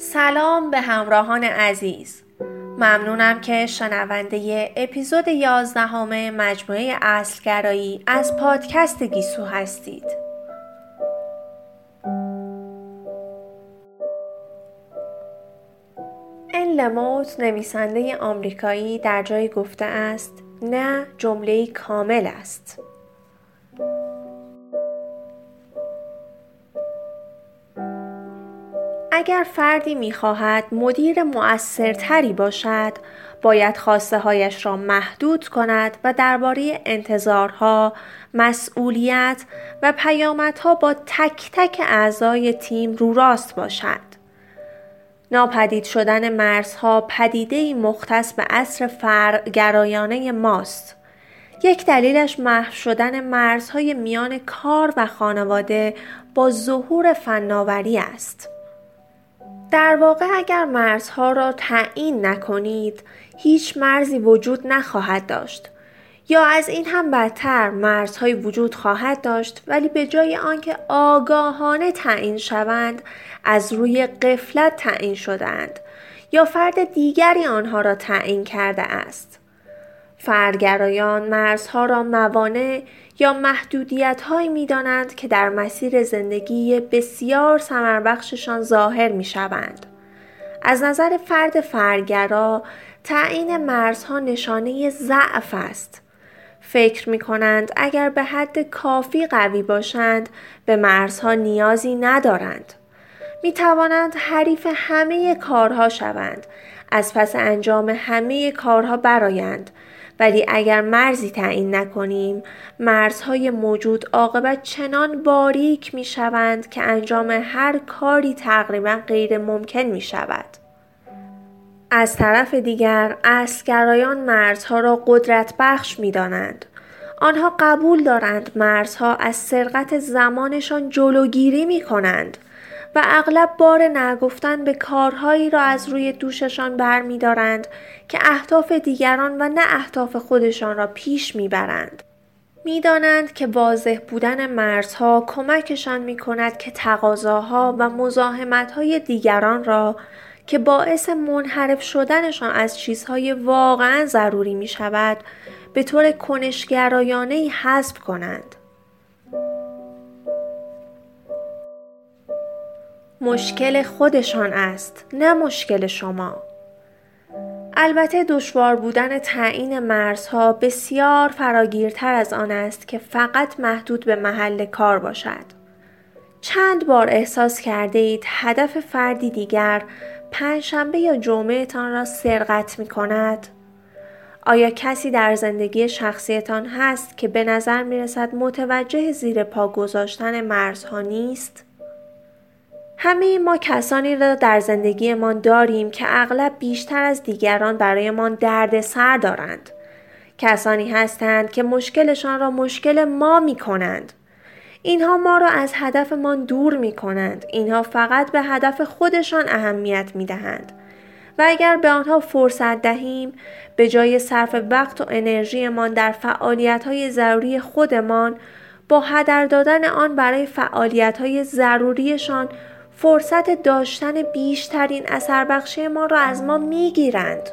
سلام به همراهان عزیز. ممنونم که شنونده اپیزود یازدهم مجموعه اصلگرایی از پادکست گیسو هستید. ان لموت نویسنده آمریکایی در جایی گفته است نه جمله کامل است. اگر فردی می‌خواهد مدیر مؤثرتری باشد باید خواسته هایش را محدود کند و درباره انتظارها، مسئولیت و پیامدها با تک تک اعضای تیم رو راست باشد. ناپدید شدن مرزها پدیده مختص به عصر فرگرایانه ماست. یک دلیلش محو شدن مرزهای میان کار و خانواده با ظهور فناوری است. در واقع اگر مرزها را تعیین نکنید هیچ مرزی وجود نخواهد داشت. یا از این هم بدتر مرزهایی وجود خواهد داشت ولی به جای آنکه آگاهانه تعیین شوند از روی قفلت تعیین شدند یا فرد دیگری آنها را تعیین کرده است. فردگرایان مرزها را موانع یا محدودیت هایی می دانند که در مسیر زندگی بسیار سمربخششان ظاهر می شوند. از نظر فرد فرگرا تعیین مرزها نشانه ضعف است. فکر می کنند اگر به حد کافی قوی باشند به مرزها نیازی ندارند. می توانند حریف همه کارها شوند. از پس انجام همه کارها برایند ولی اگر مرزی تعیین نکنیم مرزهای موجود عاقبت چنان باریک می شوند که انجام هر کاری تقریبا غیر ممکن می شود. از طرف دیگر اصلگرایان مرزها را قدرت بخش می دانند. آنها قبول دارند مرزها از سرقت زمانشان جلوگیری می کنند و اغلب بار نگفتن به کارهایی را از روی دوششان برمیدارند که اهداف دیگران و نه اهداف خودشان را پیش می‌برند. می‌دانند که واضح بودن مرزها کمکشان می کند که تقاضاها و مزاحمتهای دیگران را که باعث منحرف شدنشان از چیزهای واقعا ضروری می شود به طور کنشگرایانه حذف کنند. مشکل خودشان است نه مشکل شما البته دشوار بودن تعیین مرزها بسیار فراگیرتر از آن است که فقط محدود به محل کار باشد چند بار احساس کرده اید هدف فردی دیگر پنجشنبه یا جمعهتان را سرقت می کند؟ آیا کسی در زندگی شخصیتان هست که به نظر می رسد متوجه زیر پا گذاشتن مرزها نیست؟ همه ما کسانی را در زندگیمان داریم که اغلب بیشتر از دیگران برایمان درد سر دارند. کسانی هستند که مشکلشان را مشکل ما می کنند. اینها ما را از هدفمان دور می کنند. اینها فقط به هدف خودشان اهمیت می دهند. و اگر به آنها فرصت دهیم به جای صرف وقت و انرژیمان در فعالیت های ضروری خودمان با هدر دادن آن برای فعالیت های ضروریشان فرصت داشتن بیشترین اثر بخشی ما را از ما می‌گیرند.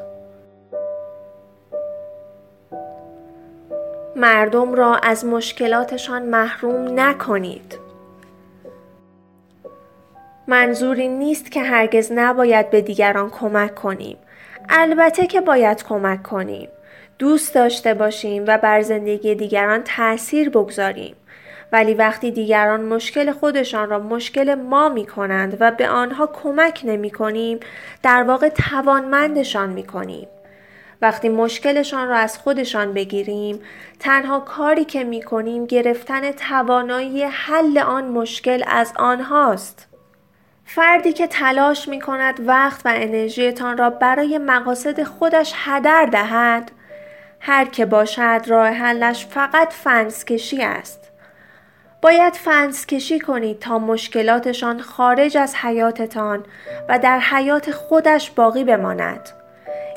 مردم را از مشکلاتشان محروم نکنید. منظوری نیست که هرگز نباید به دیگران کمک کنیم. البته که باید کمک کنیم. دوست داشته باشیم و بر زندگی دیگران تأثیر بگذاریم. ولی وقتی دیگران مشکل خودشان را مشکل ما می کنند و به آنها کمک نمی کنیم در واقع توانمندشان می کنیم. وقتی مشکلشان را از خودشان بگیریم تنها کاری که می کنیم گرفتن توانایی حل آن مشکل از آنهاست. فردی که تلاش می کند وقت و انرژیتان را برای مقاصد خودش هدر دهد هر که باشد راه حلش فقط فنسکشی است. باید فنس کشی کنید تا مشکلاتشان خارج از حیاتتان و در حیات خودش باقی بماند.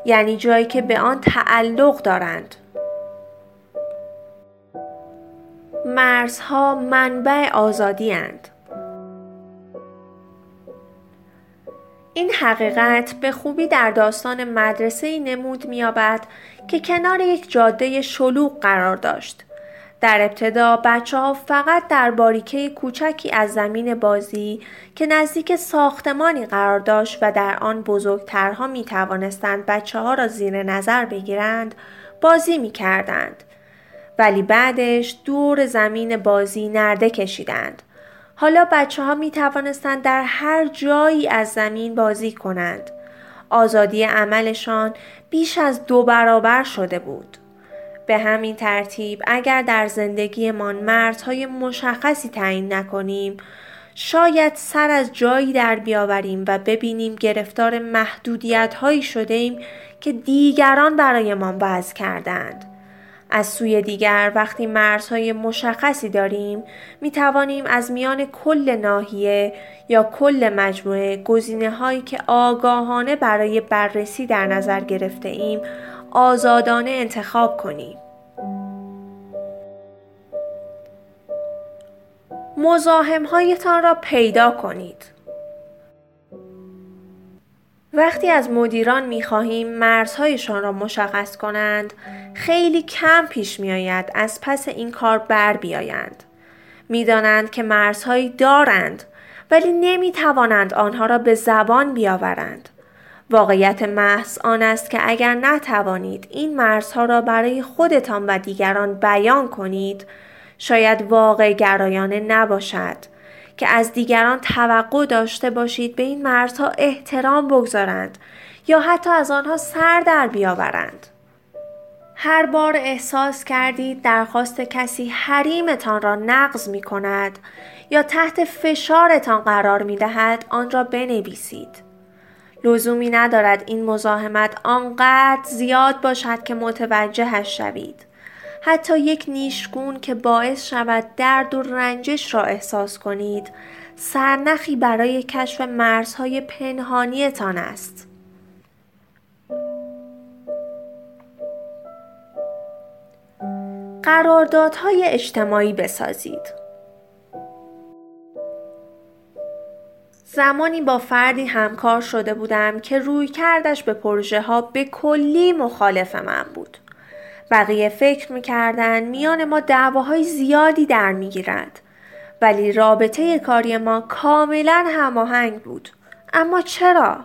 یعنی جایی که به آن تعلق دارند. مرزها منبع آزادی اند. این حقیقت به خوبی در داستان مدرسه نمود میابد که کنار یک جاده شلوغ قرار داشت. در ابتدا بچه ها فقط در باریکه کوچکی از زمین بازی که نزدیک ساختمانی قرار داشت و در آن بزرگترها می توانستند بچه ها را زیر نظر بگیرند بازی می کردند. ولی بعدش دور زمین بازی نرده کشیدند. حالا بچه ها می توانستند در هر جایی از زمین بازی کنند. آزادی عملشان بیش از دو برابر شده بود. به همین ترتیب اگر در زندگیمان مرزهای مشخصی تعیین نکنیم شاید سر از جایی در بیاوریم و ببینیم گرفتار محدودیت هایی شده ایم که دیگران برایمان وضع کردند. از سوی دیگر وقتی مرزهای مشخصی داریم می توانیم از میان کل ناحیه یا کل مجموعه گزینه هایی که آگاهانه برای بررسی در نظر گرفته ایم آزادانه انتخاب کنیم. مزاحم هایتان را پیدا کنید. وقتی از مدیران می خواهیم مرزهایشان را مشخص کنند خیلی کم پیش می آید از پس این کار بر بیایند. می دانند که مرزهایی دارند ولی نمی توانند آنها را به زبان بیاورند. واقعیت محض آن است که اگر نتوانید این مرزها را برای خودتان و دیگران بیان کنید شاید واقع گرایانه نباشد که از دیگران توقع داشته باشید به این مرزها احترام بگذارند یا حتی از آنها سر در بیاورند. هر بار احساس کردید درخواست کسی حریمتان را نقض می کند یا تحت فشارتان قرار می دهد آن را بنویسید. لزومی ندارد این مزاحمت آنقدر زیاد باشد که متوجهش شوید. حتی یک نیشگون که باعث شود درد و رنجش را احساس کنید سرنخی برای کشف مرزهای پنهانیتان است. قراردادهای اجتماعی بسازید. زمانی با فردی همکار شده بودم که روی کردش به پروژه ها به کلی مخالف من بود. بقیه فکر می‌کردن میان ما دعواهای زیادی در می‌گیرد. ولی رابطه کاری ما کاملا هماهنگ بود. اما چرا؟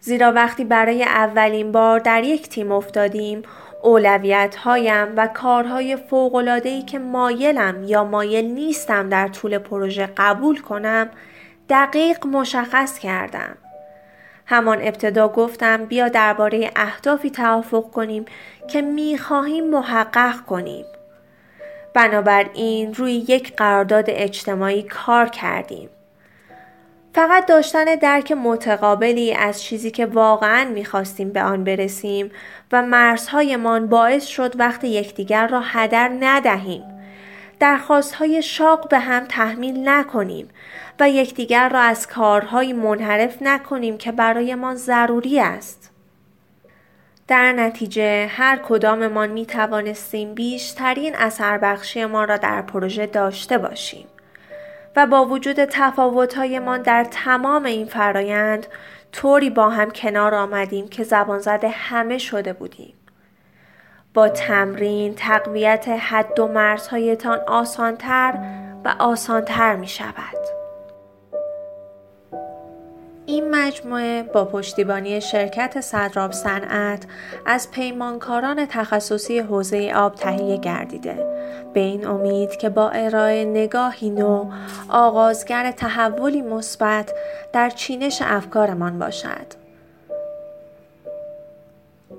زیرا وقتی برای اولین بار در یک تیم افتادیم اولویت هایم و کارهای فوقلادهی که مایلم یا مایل نیستم در طول پروژه قبول کنم دقیق مشخص کردم. همان ابتدا گفتم بیا درباره اهدافی توافق کنیم که می‌خواهیم محقق کنیم. بنابراین روی یک قرارداد اجتماعی کار کردیم. فقط داشتن درک متقابلی از چیزی که واقعا می‌خواستیم به آن برسیم و مرزهایمان باعث شد وقت یکدیگر را هدر ندهیم. درخواستهای شاق به هم تحمیل نکنیم و یکدیگر را از کارهایی منحرف نکنیم که برایمان ضروری است. در نتیجه هر کداممان می توانستیم بیشترین اثر ما را در پروژه داشته باشیم و با وجود تفاوتهایمان در تمام این فرایند طوری با هم کنار آمدیم که زبان زده همه شده بودیم. با تمرین تقویت حد و مرزهایتان آسانتر و آسانتر می شود. این مجموعه با پشتیبانی شرکت صدراب صنعت از پیمانکاران تخصصی حوزه آب تهیه گردیده به این امید که با ارائه نگاهی نو آغازگر تحولی مثبت در چینش افکارمان باشد